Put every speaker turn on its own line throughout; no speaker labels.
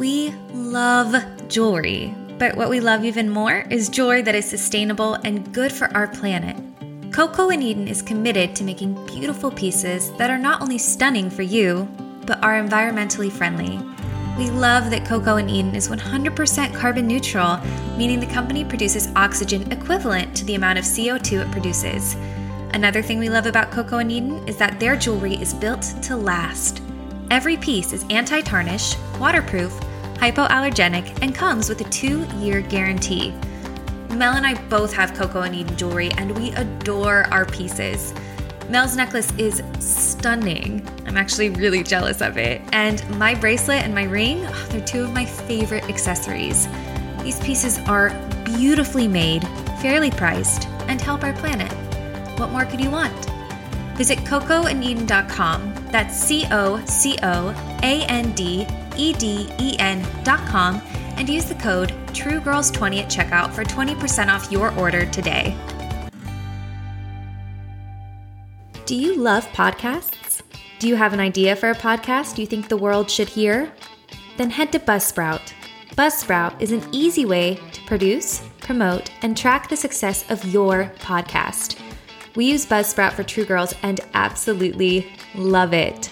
We love jewelry, but what we love even more is jewelry that is sustainable and good for our planet. Coco and Eden is committed to making beautiful pieces that are not only stunning for you, but are environmentally friendly. We love that Coco and Eden is 100% carbon neutral, meaning the company produces oxygen equivalent to the amount of CO2 it produces. Another thing we love about Coco and Eden is that their jewelry is built to last. Every piece is anti tarnish, waterproof, hypoallergenic, and comes with a two year guarantee. Mel and I both have Coco and Eden jewelry, and we adore our pieces. Mel's necklace is stunning. I'm actually really jealous of it. And my bracelet and my ring, oh, they're two of my favorite accessories. These pieces are beautifully made, fairly priced, and help our planet. What more could you want? Visit cocoandeden.com. That's C O C O A N D E D E N.com and use the code TrueGirls20 at checkout for 20% off your order today. Do you love podcasts? Do you have an idea for a podcast you think the world should hear? Then head to Buzzsprout. Buzzsprout is an easy way to produce, promote, and track the success of your podcast. We use Buzzsprout for True Girls and absolutely love it.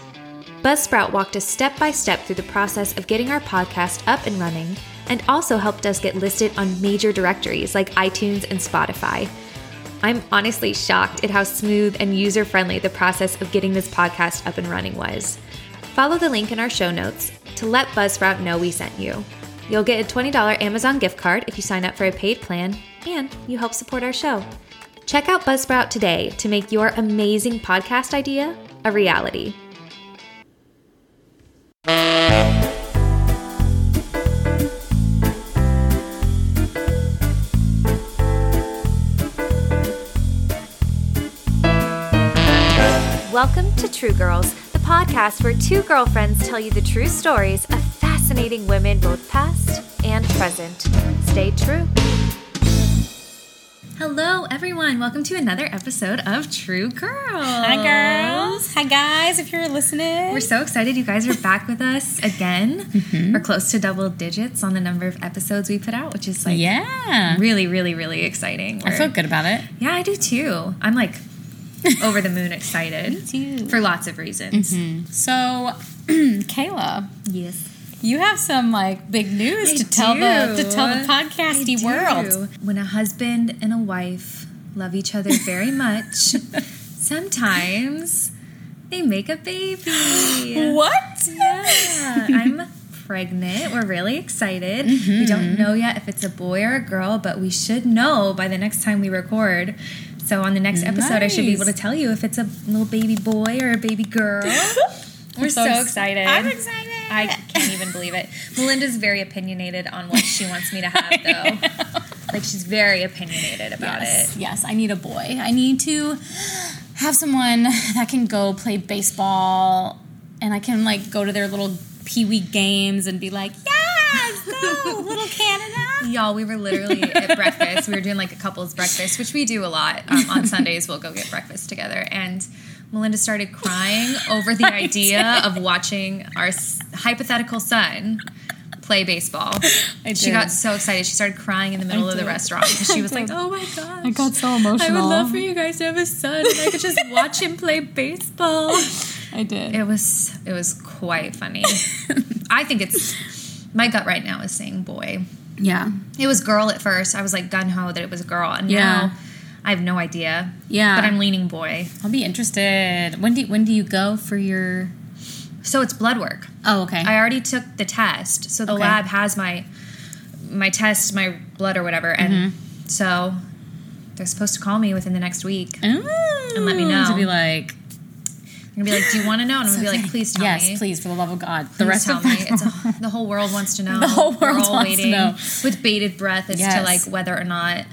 Buzzsprout walked us step by step through the process of getting our podcast up and running and also helped us get listed on major directories like iTunes and Spotify. I'm honestly shocked at how smooth and user friendly the process of getting this podcast up and running was. Follow the link in our show notes to let Buzzsprout know we sent you. You'll get a $20 Amazon gift card if you sign up for a paid plan, and you help support our show. Check out Buzzsprout today to make your amazing podcast idea a reality. Welcome to True Girls, the podcast where two girlfriends tell you the true stories of fascinating women, both past and present. Stay true. Hello, everyone. Welcome to another episode of True Girls.
Hi, girls. Hi, guys, if you're listening.
We're so excited you guys are back with us again.
Mm-hmm.
We're close to double digits on the number of episodes we put out, which is like
yeah.
really, really, really exciting.
I
We're-
feel good about it.
Yeah, I do too. I'm like over the moon excited
too.
for lots of reasons.
So, Kayla,
Yes.
You have some like big news
I
to tell the to tell the podcasty world.
When a husband and a wife love each other very much, sometimes they make a baby.
What?
Yeah, I'm pregnant. We're really excited. We don't mm-hmm. know yet if it's a boy or a girl, but we should know by the next time we record. So on the next episode, I should be able to tell you if it's a little baby boy or a baby girl. We're so,
so
excited.
I'm excited.
I can't even believe it. Melinda's very opinionated on what she wants me to have, though. like she's very opinionated about
yes,
it.
yes. I need a boy. I need to have someone that can go play baseball, and I can like go to their little pee wee games and be like, yes, go, little Canada.
Y'all, we were literally at breakfast. We were doing like a couple's breakfast, which we do a lot. Um, on Sundays, we'll go get breakfast together. And Melinda started crying over the idea of watching our hypothetical son play baseball.
I
She got so excited. She started crying in the middle of the restaurant because she was like, "Oh my gosh!"
I got so emotional.
I would love for you guys to have a son, and I could just watch him play baseball.
I did.
It was it was quite funny. I think it's my gut right now is saying boy.
yeah.
It was girl at first. I was like gun ho that it was a girl, and
Yeah.
now I have no idea.
Yeah.
but I'm leaning boy.
I'll be interested. When do when do you go for your?
So it's blood work.
Oh, okay.
I already took the test, so the
Okay.
lab has my my test, my blood or whatever, and
Mm-hmm.
so they're supposed to call me within the next week.
and
let me know.
to be like.
They're gonna be like, "Do you want to know?" And I'm gonna be like, "Please tell
yes,
me."
please, for the love of God.
Please
the rest
tell
of
me. It's a, the whole world wants to know.
The whole
We're
world
all
wants to
waiting
know.
with bated breath as to like whether or not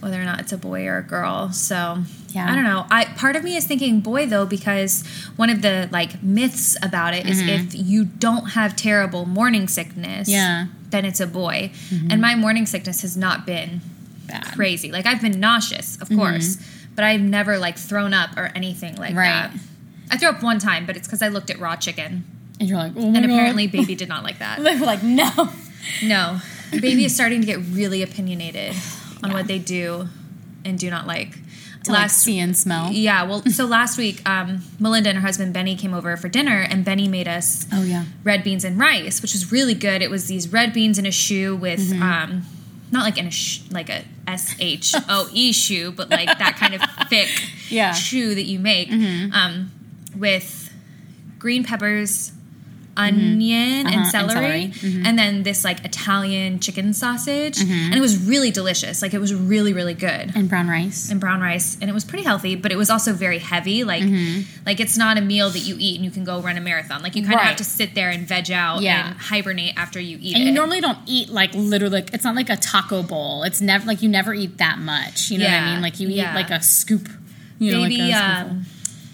whether or not it's a boy or a girl. So
Yeah.
I don't know. I part of me is thinking boy though because one of the like myths about it is if you don't have terrible morning sickness,
Mm-hmm. Yeah. Mm-hmm.
then it's a boy. And my morning sickness has not been
Bad.
crazy. Like I've been nauseous, of course, but I've never like thrown up or anything like
Mm-hmm. Right.
that. I threw up one time, but it's because I looked at raw chicken.
And you're like, oh my
And
God.
apparently, baby did not like that.
they were like, no.
No, baby is starting to get really opinionated on what they do and do not like.
To like see and smell.
yeah. Well, so last week, um, Melinda and her husband Benny came over for dinner, and Benny made us
Oh yeah.
red beans and rice, which was really good. It was these red beans in a shoe with,
Mm-hmm.
um, not like in a sh- like a S H O E shoe, but like that kind of thick
Yeah. Mm-hmm.
shoe that you make, um, with green peppers, onion,
Uh-huh,
and
and
celery,
celery. Mm-hmm.
and then this like Italian chicken sausage, and it was really delicious. Like it was really really good
And brown rice.
and brown rice and it was pretty healthy but it was also very heavy like
Mm-hmm.
like it's not a meal that you eat and you can go run a marathon like you kind of have to sit there and veg out
Yeah.
and hibernate after you eat
And
it
you normally don't eat like literally like it's not like a taco bowl. It's never like you never eat that much. You know what I mean? Like you
yeah.
eat like a scoop. You know,
baby
like a
um,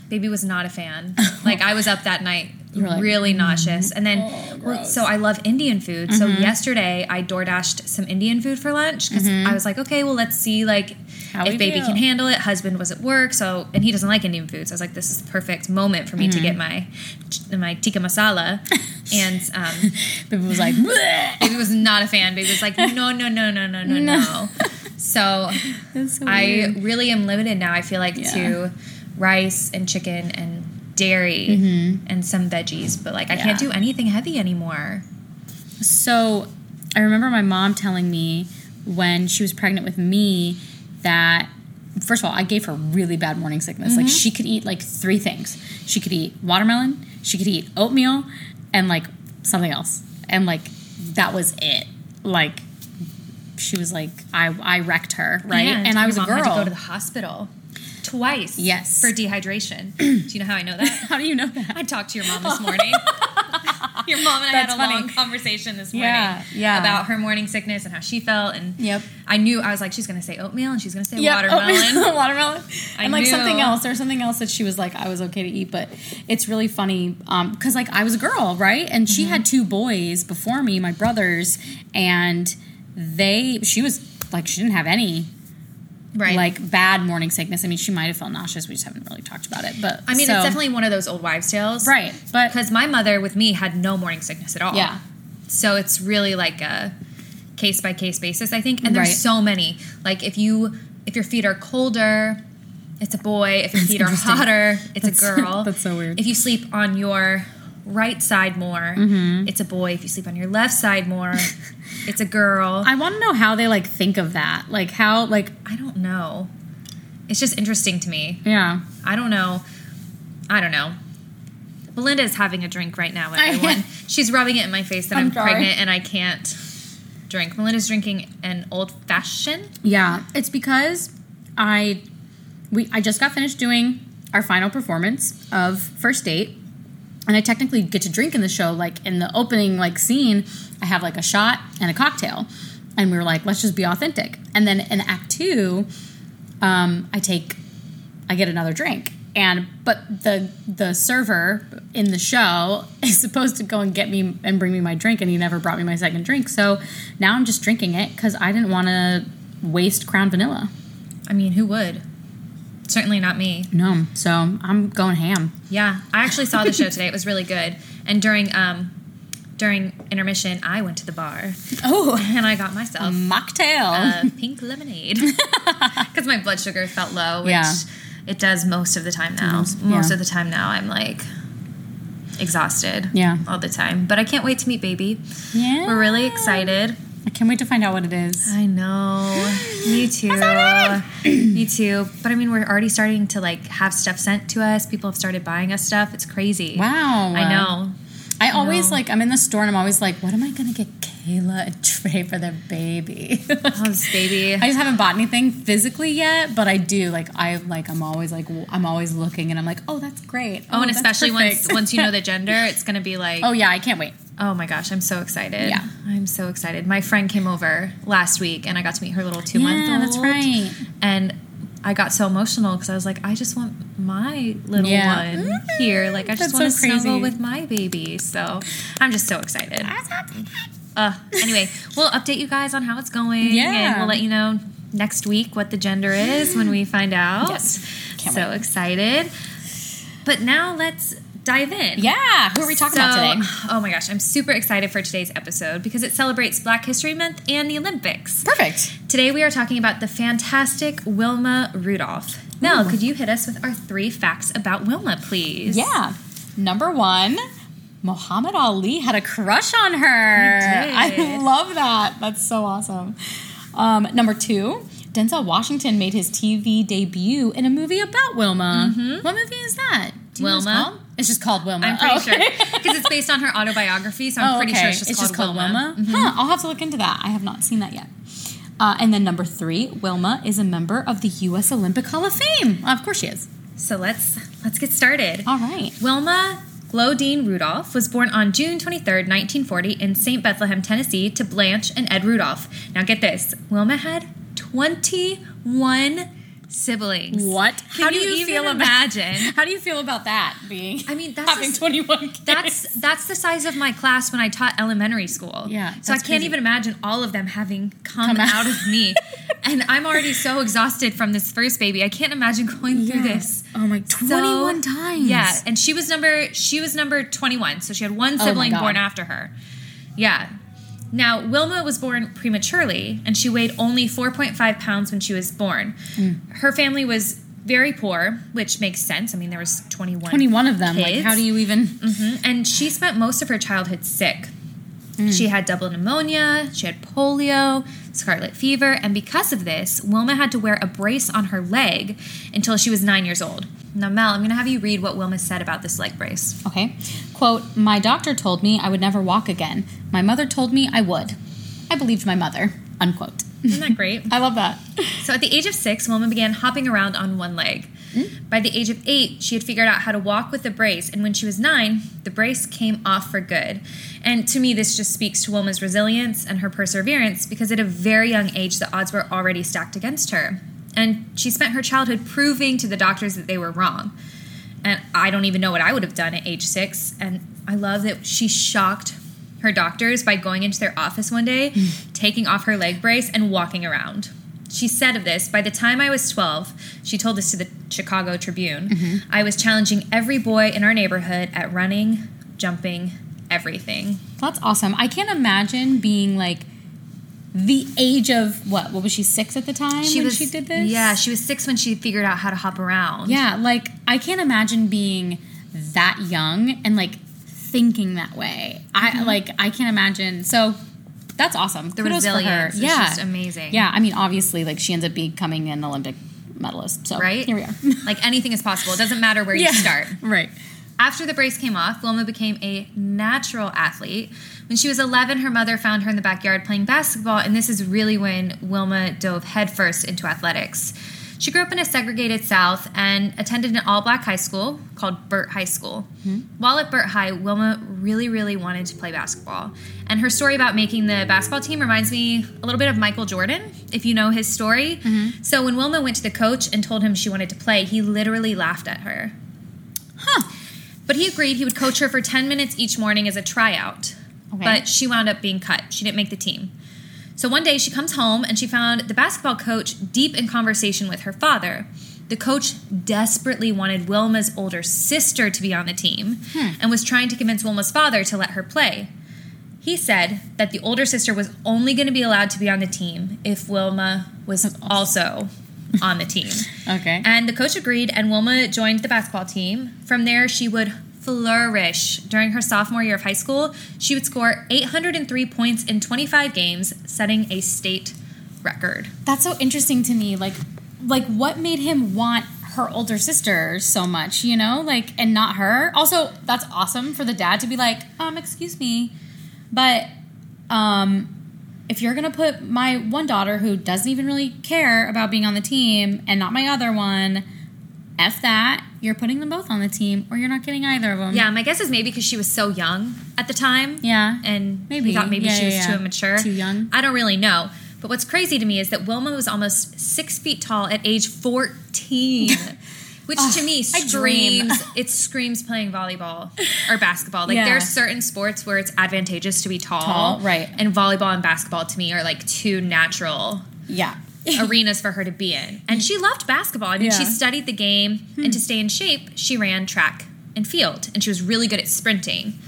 baby was not a fan like i was up that night
like,
really nauseous and then
Oh,
well.
Mm-hmm.
so i love indian food so yesterday i door dashed some indian food for lunch because i was like okay well let's see like
Mm-hmm. How
if baby
feel.
can handle it husband was at work so and he doesn't like indian food so i was like this is the perfect moment for me
Mm-hmm.
to get my my tikka masala and um
Baby was like, "Bleh."
Baby was not a fan. Baby was like, no, no, no, no, no, no, no. So
so
I really am limited now. I feel like
Yeah.
to rice and chicken and dairy and some veggies, but like I can't
Mm-hmm.
Do anything heavy anymore.
So I remember my mom telling me when she was pregnant with me that first of all, I gave her really bad morning sickness. Like she could eat like three things. She could eat watermelon, she could eat oatmeal, and like something else. And like that was it. Like she was like I I wrecked her, right? And, I was a girl.
Had to go to the hospital twice.
Yes.
for dehydration. do you know how I know that?
How do you know that?
I talked to your mom this morning. your mom and I
That's
had a long conversation this morning
Yeah, yeah.
about her morning sickness and how she felt. And
Yep.
I knew I was like, she's gonna say oatmeal and she's gonna say
Yeah,
watermelon.
watermelon,
I
and like
knew.
something else. There's something else that she was like, I was okay to eat, but it's really funny um, because like I was a girl, right? And she had mm-hmm. two boys before me, my brothers, and they she was like she didn't have any
right.
like bad morning sickness. I mean, she might have felt nauseous. We just haven't really talked about it, but
I mean,
so-
it's definitely one of those old wives' tales,
right. But
Because my mother with me had no morning sickness at all.
yeah,
So it's really like a case by case basis, I think. And there's
Right.
so many. Like if you if your feet are colder, it's a boy. If your feet are hotter, it's
That's-
a girl.
that's so weird.
If you sleep on your right side more,
Mm-hmm.
it's a boy. If you sleep on your left side more, it's a girl.
I want to know how they like think of that, like how like
I don't know. It's just interesting to me.
yeah.
I don't know. I don't know. Belinda is having a drink right now, everyone. She's rubbing it in my face that I'm,
I'm
pregnant and I can't drink. Melinda's drinking an old fashioned.
Yeah, it's because I we I just got finished doing our final performance of First Date. And I technically get to drink in the show like in the opening like scene, I have like a shot and a cocktail. And we were like, let's just be authentic. And then in act 2, um, I take I get another drink. And but the the server in the show is supposed to go and get me and bring me my drink, and he never brought me my second drink. So now I'm just drinking it because I didn't want to waste Crown Vanilla.
I mean, who would? Certainly not me.
No, so I'm going ham.
Yeah, I actually saw the show today. It was really good. And during um during intermission, I went to the bar
Oh,
and I got myself a
mocktail.
a pink lemonade because my blood sugar felt low, which
Yeah.
it does most of the time now.
Most-
Most
yeah.
of the time now, I'm like exhausted.
Yeah.
all the time. But I can't wait to meet baby.
yeah,
We're really excited.
I can't wait to find out what it is.
I know. Me too. Me too. But I mean, we're already starting to like have stuff sent to us. People have started buying us stuff. It's crazy.
Wow,
I know.
I always
know.
like I'm in the store and I'm always like, what am I gonna get Kayla a tray for their baby?
Oh, this baby.
I just haven't bought anything physically yet, but I do. Like I like I'm always like I'm always looking and I'm like, oh, that's great.
Oh, and
oh,
especially once
perfect."
once you know the gender, it's gonna be like,
oh yeah, I can't wait.
oh my gosh, I'm so excited.
Yeah.
I'm so excited. My friend came over last week, and I got to meet her little two month
Yeah, that's right.
And I got so emotional because I was like, I just want my little
Yeah.
one here. Like, I just
That's
want
so
to snuggle with my baby. So I'm just so excited. Uh, anyway, we'll update you guys on how it's going.
Yeah.
And we'll let you know next week what the gender is when we find out.
Yes. Can't
so excited. But now let's dive in.
Yeah. Who are we talking about today?
Oh my gosh, I'm super excited for today's episode because it celebrates Black History Month and the Olympics.
Perfect.
Today we are talking about the fantastic Wilma Rudolph. Mel, could you hit us with our three facts about Wilma, please?
Yeah. Number one, Muhammad Ali had a crush on her. I love that. That's so awesome. Um, number two, Denzel Washington made his TV debut in a movie about Wilma. What movie is that? Do you know what it's
Mm-hmm. Wilma.
called? It's just called Wilma.
I'm pretty
Oh,
sure because it's based on her autobiography, so I'm
Oh,
pretty
okay.
sure it's just called Wilma. Mm-hmm.
Huh, I'll have to look into that. I have not seen that yet. Uh, and then number three, Wilma is a member of the U.S. Olympic Hall of Fame. Of course she is.
So let's let's get started.
All right.
Wilma Glodean Rudolph was born on June 23rd, 1940, in St. Bethlehem, Tennessee, to Blanche and Ed Rudolph. Now, get this Wilma had 21 siblings.
What?
Can
How do
you
you,
even
feel about-
imagine?
How do you feel about that being?
I mean, that's
having twenty one kids.
That's that's the size of my class when I taught elementary school.
Yeah,
So I can't
crazy.
even imagine all of them having come,
Come out.
out. of me. and I'm already so exhausted from this first baby. I can't imagine going through this.
Oh my,
So-
21 times.
Yeah, and she was number she was number 21, so she had one
oh
sibling
God.
born after her. Yeah. Now, Wilma was born prematurely and she weighed only 4.5 pounds when she was born.
Mm.
Her family was very poor, which makes sense. I mean, there was 21
21 of them. Like, how do you even?
Mhm. And she spent most of her childhood sick.
Mm.
She had double pneumonia, she had polio, scarlet fever, and because of this, Wilma had to wear a brace on her leg until she was nine years old. Now, Mel, I'm going to have you read what Wilma said about this leg brace.
Okay. Quote: My doctor told me I would never walk again. My mother told me I would. I believed my mother. Unquote.
Isn't that great?
I love that.
So, at the age of six, Wilma began hopping around on one leg. Hmm? By the age of eight, she had figured out how to walk with the brace, and when she was nine, the brace came off for good. And to me, this just speaks to Wilma's resilience and her perseverance because at a very young age, the odds were already stacked against her. And she spent her childhood proving to the doctors that they were wrong. And I don't even know what I would have done at age six. And I love that she shocked her doctors by going into their office one day, hmm. taking off her leg brace, and walking around. She said of this, by the time I was 12, she told this to the Chicago Tribune, mm-hmm. I was challenging every boy in our neighborhood at running, jumping, everything.
That's awesome. I can't imagine being like the age of what? What was she six at the time when she did this?
Yeah, she was six when she figured out how to hop around.
Yeah, like I can't imagine being that young and like thinking that way. I mm-hmm. like I can't imagine. So that's awesome.
The
Kudos for her.
is
yeah,
just amazing.
Yeah, I mean, obviously, like she ends up becoming an Olympic medalist. So
Right?
here we are.
Like anything is possible. It doesn't matter where you start.
Right.
After the brace came off, Wilma became a natural athlete. When she was 11, her mother found her in the backyard playing basketball, and this is really when Wilma dove headfirst into athletics. She grew up in a segregated South and attended an all black high school called Burt High School. Hmm. While at Burt High, Wilma really, really wanted to play basketball. And her story about making the basketball team reminds me a little bit of Michael Jordan, if you know his story. Mm-hmm. So when Wilma went to the coach and told him she wanted to play, he literally laughed at her.
Huh.
But he agreed he would coach her for 10 minutes each morning as a tryout.
Okay.
But she wound up being cut. She didn't make the team. So one day she comes home and she found the basketball coach deep in conversation with her father. The coach desperately wanted Wilma's older sister to be on the team hmm. and was trying to convince Wilma's father to let her play. He said that the older sister was only going to be allowed to be on the team if Wilma was also on the team.
Okay.
And the coach agreed, and Wilma joined the basketball team. From there, she would flourish. During her sophomore year of high school, she would score 803 points in 25 games, setting a state record.
That's so interesting to me. Like, like what made him want her older sister so much? You know, like, and not her. Also, that's awesome for the dad to be like, um, excuse me, but um, if you're gonna put my one daughter who doesn't even really care about being on the team and not my other one, f that. You're putting them both on the team, or you're not getting either of them.
Yeah, my guess is maybe because she was so young at the time.
Yeah.
And
Maybe.
he thought maybe
Yeah,
she was
yeah,
too
yeah.
immature.
Too young.
I don't really know. But what's crazy to me is that Wilma was almost six feet tall at age 14. Which to
oh, me
screams it screams playing volleyball or basketball. Like there are certain sports where it's advantageous to be tall.
Tall, right.
And volleyball and basketball to me are like two natural
Yeah.
arenas for her to be in. And she loved basketball. I mean, she
Yeah. Hmm.
studied the game, and to stay in shape, she ran track and field, and she was really good at sprinting.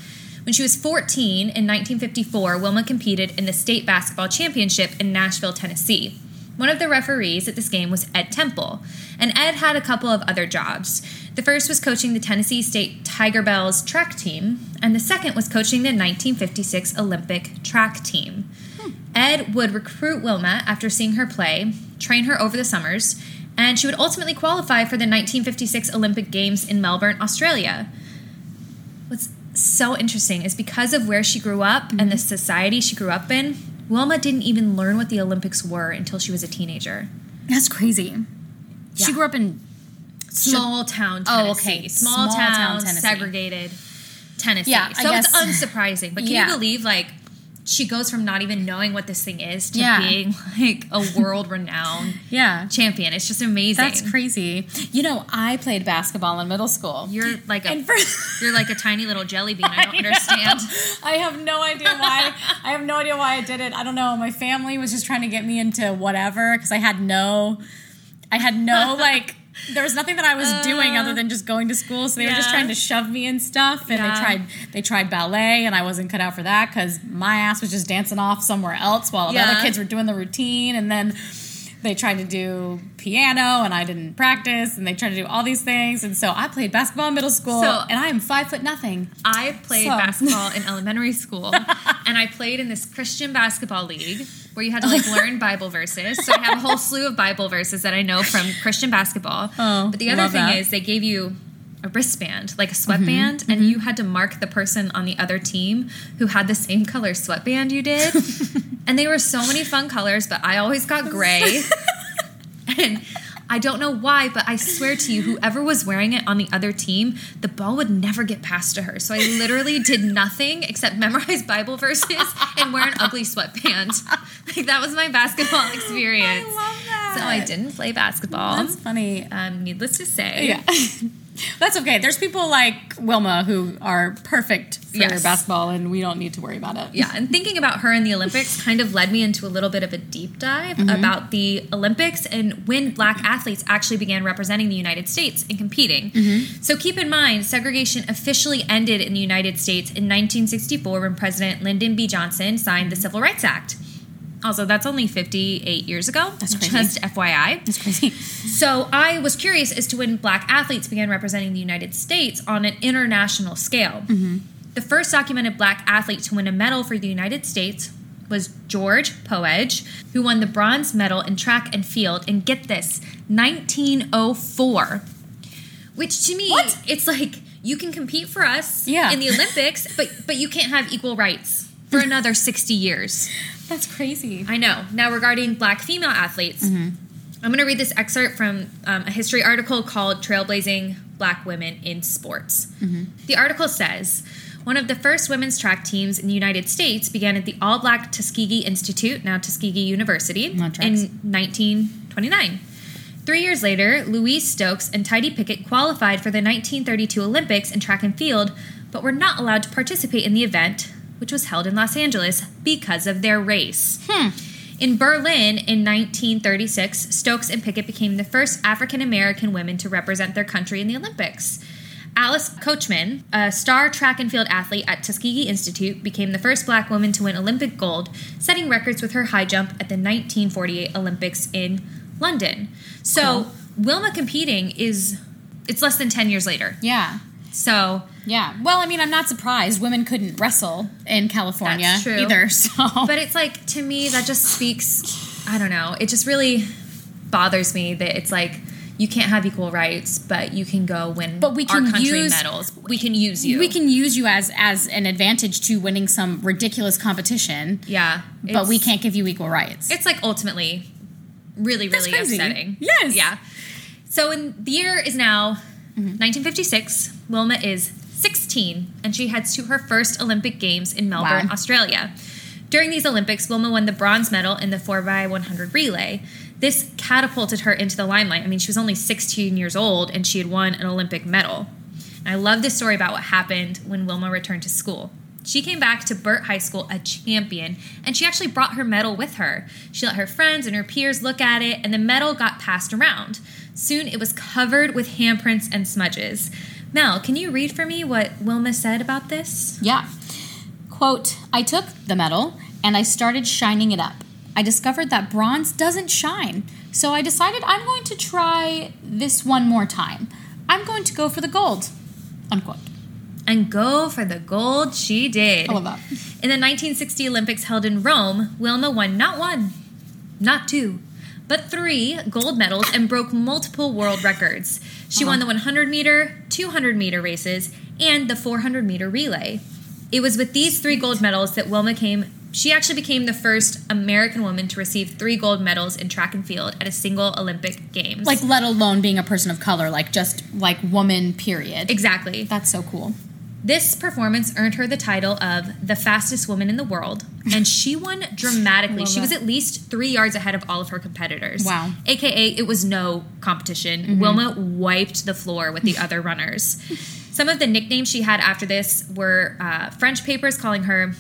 When she was 14 in 1954, Wilma competed in the state basketball championship in Nashville, Tennessee. One of the referees at this game was Ed Temple, and Ed had a couple of other jobs. The first was coaching the Tennessee State Tigerbelles track team, and the second was coaching the 1956 Olympic track team. Ed would recruit Wilma after seeing her play, train her over the summers, and she would ultimately qualify for the 1956 Olympic Games in Melbourne, Australia. What's so interesting is because of where she grew up and the mm-hmm. society she grew up in, Wilma didn't even learn what the Olympics were until she was a teenager.
That's crazy. She grew up in
Small town Tennessee.
Oh, okay.
Small,
Small
town,
town Tennessee.
segregated Tennessee.
Yeah,
so it's unsurprising. But can
Yeah.
you believe, like, she goes from not even knowing what this thing is to
Yeah.
being, like, a world renowned
yeah.
champion? It's just amazing.
That's crazy. You know, I played basketball in middle school.
You're like a
for-
you're like a tiny little jelly bean. I don't understand.
I have no idea why. I have no idea why I did it. I don't know. My family was just trying to get me into whatever because I had no, I had no like. There was nothing that I was doing other than just going to school. So they were just
Uh.
trying to shove me in stuff, and
Yeah.
they tried. They tried ballet, and I wasn't cut out for that because my ass was just dancing off somewhere else while the other kids were doing the routine. And then they tried to do piano, and I didn't practice. And they tried to do all these things, and so I played basketball in middle school,
So-
and I am five foot nothing.
I played
So-
basketball in elementary school, and I played in this Christian basketball league where you had to like learn Bible verses. So I have a whole slew of Bible verses that I know from Christian basketball.
Oh,
but the other thing
that.
is they gave you a wristband, like a sweatband, and you had to mark the person on the other team who had the same color sweatband you did. and they were so many fun colors, but I always got gray. and I don't know why, but I swear to you, whoever was wearing it on the other team, the ball would never get past to her. So I literally did nothing except memorize Bible verses and wear an ugly sweatband. Like that was my basketball experience.
that.
So I didn't play basketball.
That's funny.
Um, needless to say,
Yeah. That's okay. There's people like Wilma who are perfect for
Yes.
basketball, and we don't need to worry about it.
Yeah, and thinking about her in the Olympics kind of led me into a little bit of a deep dive mm-hmm. about the Olympics and when black athletes actually began representing the United States and competing. Mm-hmm. So keep in mind, segregation officially ended in the United States in 1964 when President Lyndon B. Johnson signed the Civil Rights Act. Also, that's only 58 years ago.
That's crazy.
Just FYI.
It's crazy.
So I was curious as to when black athletes began representing the United States on an international scale. Mm-hmm. The first documented black athlete to win a medal for the United States was George Poage, who won the bronze medal in track and field. And get this, 1904. Which to me,
What?
it's like you can compete for us
Yeah.
in the Olympics, but but you can't have equal rights for another 60 years.
That's crazy.
I know. Now, regarding black female athletes, I'm going to read this excerpt from um, a history article called Trailblazing Black Women in Sports. The article says one of the first women's track teams in the United States began at the all black Tuskegee Institute, now Tuskegee University, in
tracks.
1929. Three years later, Louise Stokes and Tidye Pickett qualified for the 1932 Olympics in track and field, but were not allowed to participate in the event, which was held in Los Angeles, because of their race. Hmm. In Berlin in 1936, Stokes and Pickett became the first African American women to represent their country in the Olympics. Alice Coachman, a star track and field athlete at Tuskegee Institute, became the first black woman to win Olympic gold, setting records with her high jump at the 1948 Olympics in London. So,
Cool.
Wilma competing is it's less than 10 years later.
Yeah.
So,
Yeah. Well, I mean, I'm not surprised. Women couldn't wrestle in California
That's true.
either. So,
but it's like to me that just speaks i don't know it just really bothers me that it's like you can't have equal rights but you can go win
But we
our
can
country
use-
medals we can use you
we can use you as as an advantage to winning some ridiculous competition,
yeah
but we can't give you equal rights.
it's like ultimately really really upsetting
Yes.
yeah so in the year is now mm-hmm. 1956 wilma is 16 and she heads to her first olympic games in melbourne
Wow.
australia during these olympics wilma won the bronze medal in the 4x100 relay this catapulted her into the limelight i mean she was only 16 years old and she had won an olympic medal and i love this story about what happened when wilma returned to school she came back to Burt High School a champion, and she actually brought her medal with her. She let her friends and her peers look at it, and the medal got passed around. Soon it was covered with handprints and smudges. Mel, can you read for me what Wilma said about this?
Yeah. Quote, I took the medal and I started shining it up. I discovered that bronze doesn't shine, so I decided I'm going to try this one more time. I'm going to go for the gold. Unquote.
And go for the gold she did.
I love that.
In the 1960 Olympics held in Rome, Wilma won not one, not two, but three gold medals and broke multiple world records. She uh-huh. won the 100 meter, 200 meter races, and the 400 meter relay. It was with these three gold medals that Wilma came. She actually became the first American woman to receive three gold medals in track and field at a single Olympic Games.
Like, let alone being a person of color, like just like woman, period.
exactly.
That's so cool.
This performance earned her the title of the fastest woman in the world, and she won dramatically. She was at least three yards ahead of all of her competitors.
Wow.
AKA, it was no competition.
Mm-hmm.
Wilma wiped the floor with the other runners. Some of the nicknames she had after this were uh, French papers calling her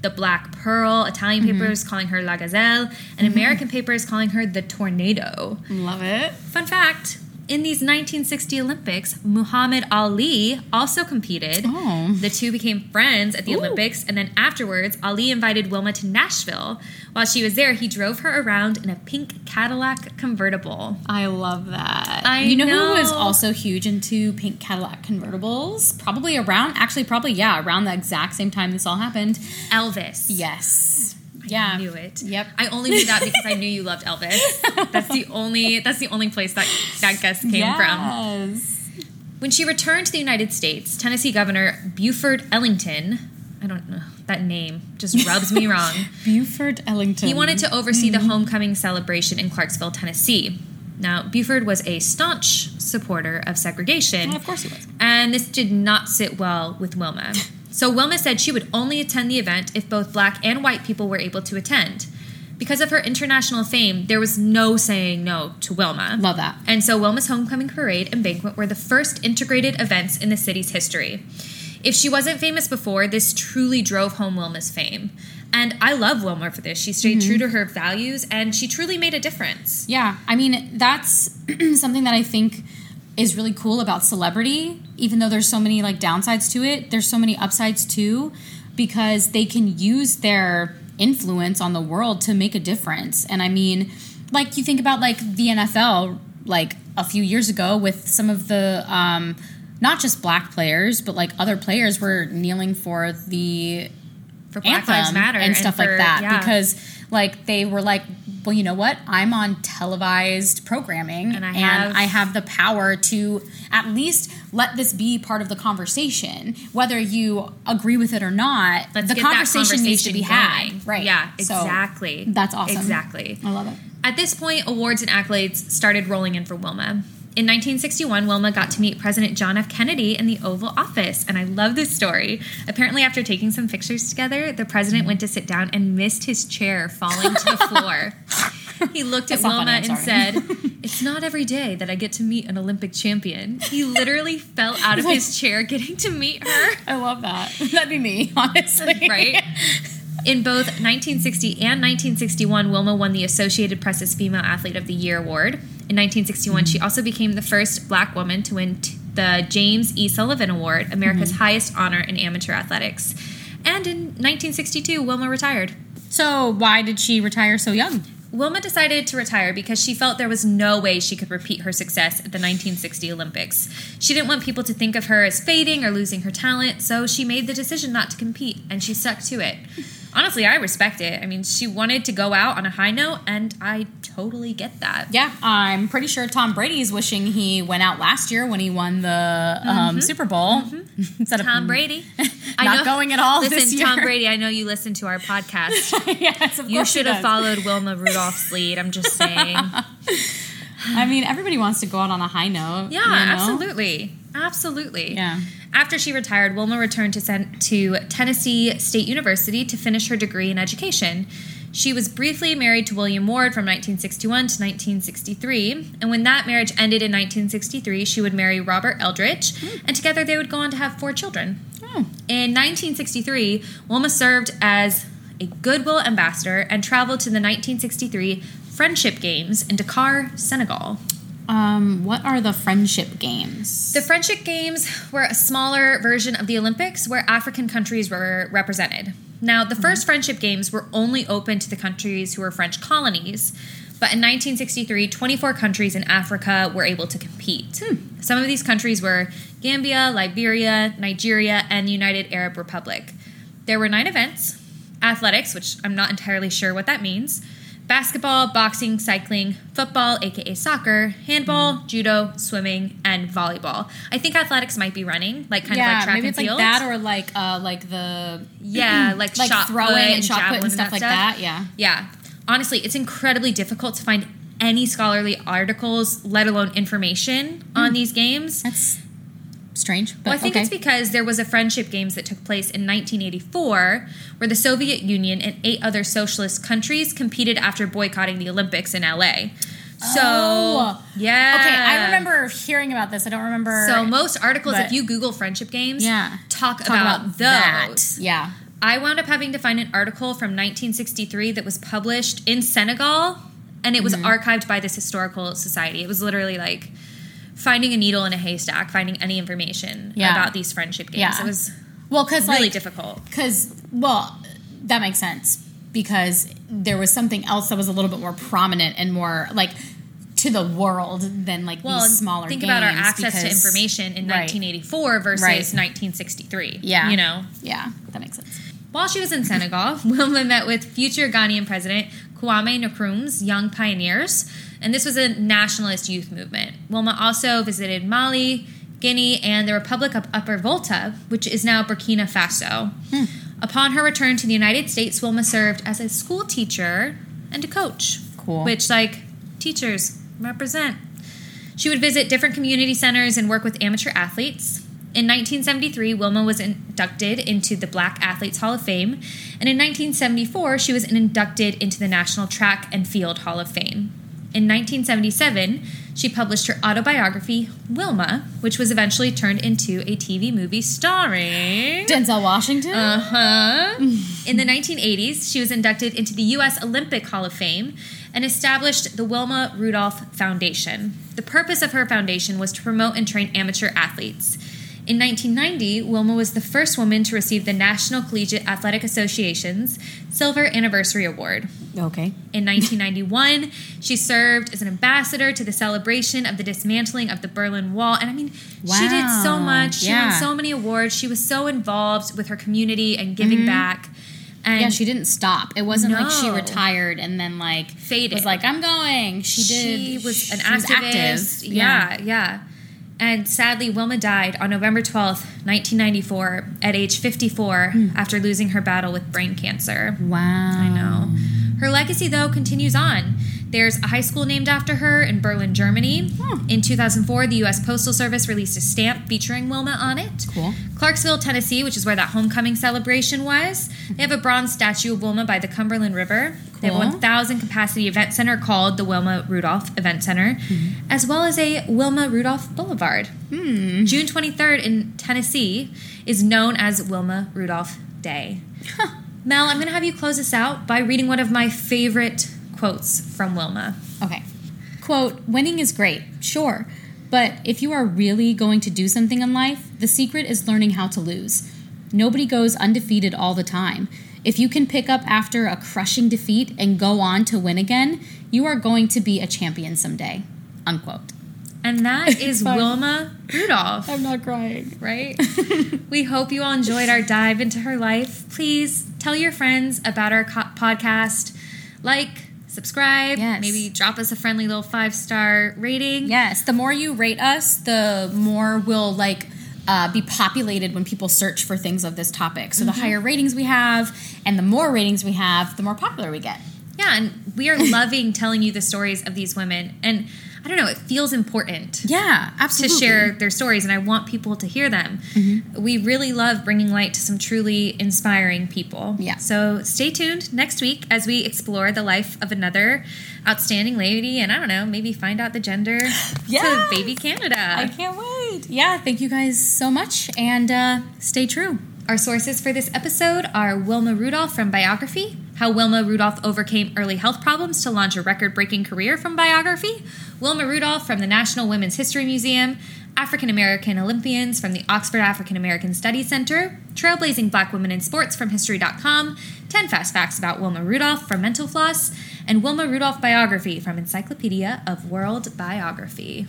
the Black Pearl, Italian
Mm-hmm.
papers calling her La Gazelle, and American papers calling her the Tornado.
Love it.
Fun fact in these 1960 Olympics, Muhammad Ali also competed.
Oh.
The two became friends at the
Ooh.
Olympics, and then afterwards, Ali invited Wilma to Nashville. While she was there, he drove her around in a pink Cadillac convertible.
I love that.
I
you know, who was also huge into pink Cadillac convertibles? Probably around, actually, probably, yeah, around the exact same time this all happened.
Elvis.
Yes. Yeah.
I knew it.
Yep.
I only knew that because I knew you loved Elvis. That's the only that's the only place that that guest came from.
yes.
When she returned to the United States, Tennessee Governor Buford Ellington, I don't know, that name just rubs me wrong.
Buford Ellington.
He wanted to oversee the mm-hmm. homecoming celebration in Clarksville, Tennessee. Now, Buford was a staunch supporter of segregation,
of course he was.
and this did not sit well with Wilma. So, Wilma said she would only attend the event if both black and white people were able to attend. Because of her international fame, there was no saying no to Wilma.
Love that.
And so Wilma's homecoming parade and banquet were the first integrated events in the city's history. If she wasn't famous before, this truly drove home Wilma's fame. And I love Wilma for this. She stayed true mm-hmm. to her values and she truly made a difference.
Yeah, I mean that's something that I think is really cool about celebrity. Even though there's so many like downsides to it, there's so many upsides too, because they can use their influence on the world to make a difference. And I mean, like you think about like the NFL, like a few years ago with some of the um, not just black players, but like other players were kneeling for the
For Black Lives Matter
and stuff
for-
like that
yeah.
because like they were like well you know what i'm on televised programming
And I have-
I have the power to at least let this be part of the conversation whether you agree with it or not
Let's
the
that
conversation, needs to be had right
Yeah,
So,
exactly.
that's awesome
Exactly.
i love it
At this point, awards and accolades started rolling in for Wilma. In 1961, Wilma got to meet President John F. Kennedy in the Oval Office, and I love this story. Apparently, after taking some pictures together, the president went to sit down and missed his chair falling to the floor. He looked at Wilma
funny,
and said, It's not every day that I get to meet an Olympic champion. He literally fell out of his chair getting to meet her.
i love that that'd be me honestly
right? In both 1960 and 1961, Wilma won the Associated Press's Female Athlete of the Year award. In 1961, she also became the first black woman to win t- the James E. Sullivan Award, America's mm-hmm. highest honor in amateur athletics. And in 1962, Wilma retired.
so why did she retire so young
Wilma decided to retire because she felt there was no way she could repeat her success at the 1960 Olympics. She didn't want people to think of her as fading or losing her talent, so she made the decision not to compete and she stuck to it. Honestly, I respect it. I mean, she wanted to go out on a high note, and I totally get that.
Yeah, I'm pretty sure Tom Brady's wishing he went out last year when he won the um, Super Bowl instead of
Tom Brady.
I'm not going at all
Listen,
this year.
Tom Brady, I know you listen to our podcast.
yes, of
You should have followed Wilma Rudolph's lead. I'm just saying.
I mean, everybody wants to go out on a high note.
Yeah,
you know?
absolutely. Absolutely.
Yeah.
After she retired, Wilma returned to, Sen- to Tennessee State University to finish her degree in education. She was briefly married to William Ward from 1961 to 1963, and when that marriage ended in 1963, she would marry Robert Eldridge, hmm. and together they would go on to have four children.
Oh,
In 1963, Wilma served as a Goodwill ambassador and traveled to the 1963 Friendship Games in Dakar, Senegal.
Um, what are the friendship games?
The Friendship Games were a smaller version of the Olympics where African countries were represented. Now, the first Friendship Games were only open to the countries who were French colonies, but in 1963, 24 countries in Africa were able to compete. Some of these countries were Gambia, Liberia, Nigeria, and the United Arab Republic. There were nine events athletics, which I'm not entirely sure what that means, basketball, boxing, cycling, football, aka soccer, handball, judo, swimming, and volleyball. I think athletics might be running, like kind of like track
maybe
and
it's
field.
like that or like uh like the
yeah, like,
like
shot
throwing and shot put and stuff like that. Yeah.
Yeah. Honestly, it's incredibly difficult to find any scholarly articles, let alone information on these games.
That's strange. But
Well, I think
okay.
it's because there was a friendship games that took place in 1984 where the Soviet Union and eight other socialist countries competed after boycotting the Olympics in LA. So,
Oh.
yeah.
Okay, I remember hearing about this. I don't remember.
So most articles, if you Google friendship games,
Yeah.
talk,
Talk
about,
about
those.
that. Yeah.
I wound up having to find an article from 1963 that was published in Senegal, and it was
Mm-hmm.
archived by this historical society. It was literally like finding a needle in a haystack, finding any information
Yeah.
about these friendship games.
Yeah.
It was
Well, because
really
like
difficult.
because well, that makes sense because there was something else that was a little bit more prominent and more like to the world than like
Well,
these smaller.
think about our access to information in
Right.
1984 versus
Right.
1963.
Yeah.
You know?
Yeah, that makes sense.
While she was in Senegal, Wilma met with future Ghanaian president Kwame Nkrumah's Young Pioneers, and this was a nationalist youth movement. Wilma also visited Mali, Guinea, and the Republic of Upper Volta, which is now Burkina Faso. Hmm. Upon her return to the United States, Wilma served as a school teacher and a coach.
Cool.
Which, like, teachers represent. She would visit different community centers and work with amateur athletes. In 1973, Wilma was inducted into the Black Athletes Hall of Fame, and in 1974, she was inducted into the National Track and Field Hall of Fame. In 1977, she published her autobiography, Wilma, which was eventually turned into a TV movie starring.
Denzel Washington.
Uh huh. In the 1980s, she was inducted into the U.S. Olympic Hall of Fame and established the Wilma Rudolph Foundation. The purpose of her foundation was to promote and train amateur athletes. In 1990, Wilma was the first woman to receive the National Collegiate Athletic Association's Silver Anniversary Award.
Okay.
In 1991, she served as an ambassador to the celebration of the dismantling of the Berlin Wall. And I mean, she did so much. She
Yeah.
won so many awards. She was so involved with her community and giving back. And
Yeah, she didn't stop. It wasn't like she retired and then like
Faded.
Was like I'm going. She did.
She was an
she was
activist.
active.
Yeah, yeah. And sadly, Wilma died on November 12th, 1994, at age 54,
Hmm.
after losing her battle with brain cancer.
Wow.
I know. Her legacy, though, continues on. There's a high school named after her in Berlin, Germany.
Huh.
In 2004, the U.S. Postal Service released a stamp featuring Wilma on it.
Cool.
Clarksville, Tennessee, which is where that homecoming celebration was, they have a bronze statue of Wilma by the Cumberland River. Cool. They have a 1,000 capacity event center called the Wilma Rudolph Event Center, as well as a Wilma Rudolph Boulevard.
Hmm.
June 23rd in Tennessee is known as Wilma Rudolph Day. Mel, I'm going to have you close us out by reading one of my favorite quotes from Wilma.
Okay. Quote, winning is great, sure. But if you are really going to do something in life, the secret is learning how to lose. Nobody goes undefeated all the time. If you can pick up after a crushing defeat and go on to win again, you are going to be a champion someday. Unquote.
And that is Wilma Rudolph.
I'm not crying.
right? we hope you all enjoyed our dive into her life. Please tell your friends about our co- podcast. Like, subscribe,
Yes.
maybe drop us a friendly little five star rating.
Yes, the more you rate us, the more we'll like uh, be populated when people search for things of this topic. So the higher ratings we have, and the more ratings we have, the more popular we get.
Yeah, and we are loving telling you the stories of these women. And I don't know, it feels important.
Yeah,
To share their stories, and I want people to hear them.
Mm-hmm.
We really love bringing light to some truly inspiring people.
Yeah.
So stay tuned next week as we explore the life of another outstanding lady, and I don't know, maybe find out the gender
Yes!
to baby Canada.
I can't wait. Yeah, thank you guys so much, and uh, stay true.
Our sources for this episode are Wilma Rudolph from Biography, How Wilma Rudolph Overcame Early Health Problems to Launch a Record Breaking Career from Biography, Wilma Rudolph from the National Women's History Museum, African American Olympians from the Oxford African American Studies Center, Trailblazing Black Women in Sports from History.com, 10 Fast Facts About Wilma Rudolph from Mental Floss, and Wilma Rudolph Biography from Encyclopedia of World Biography.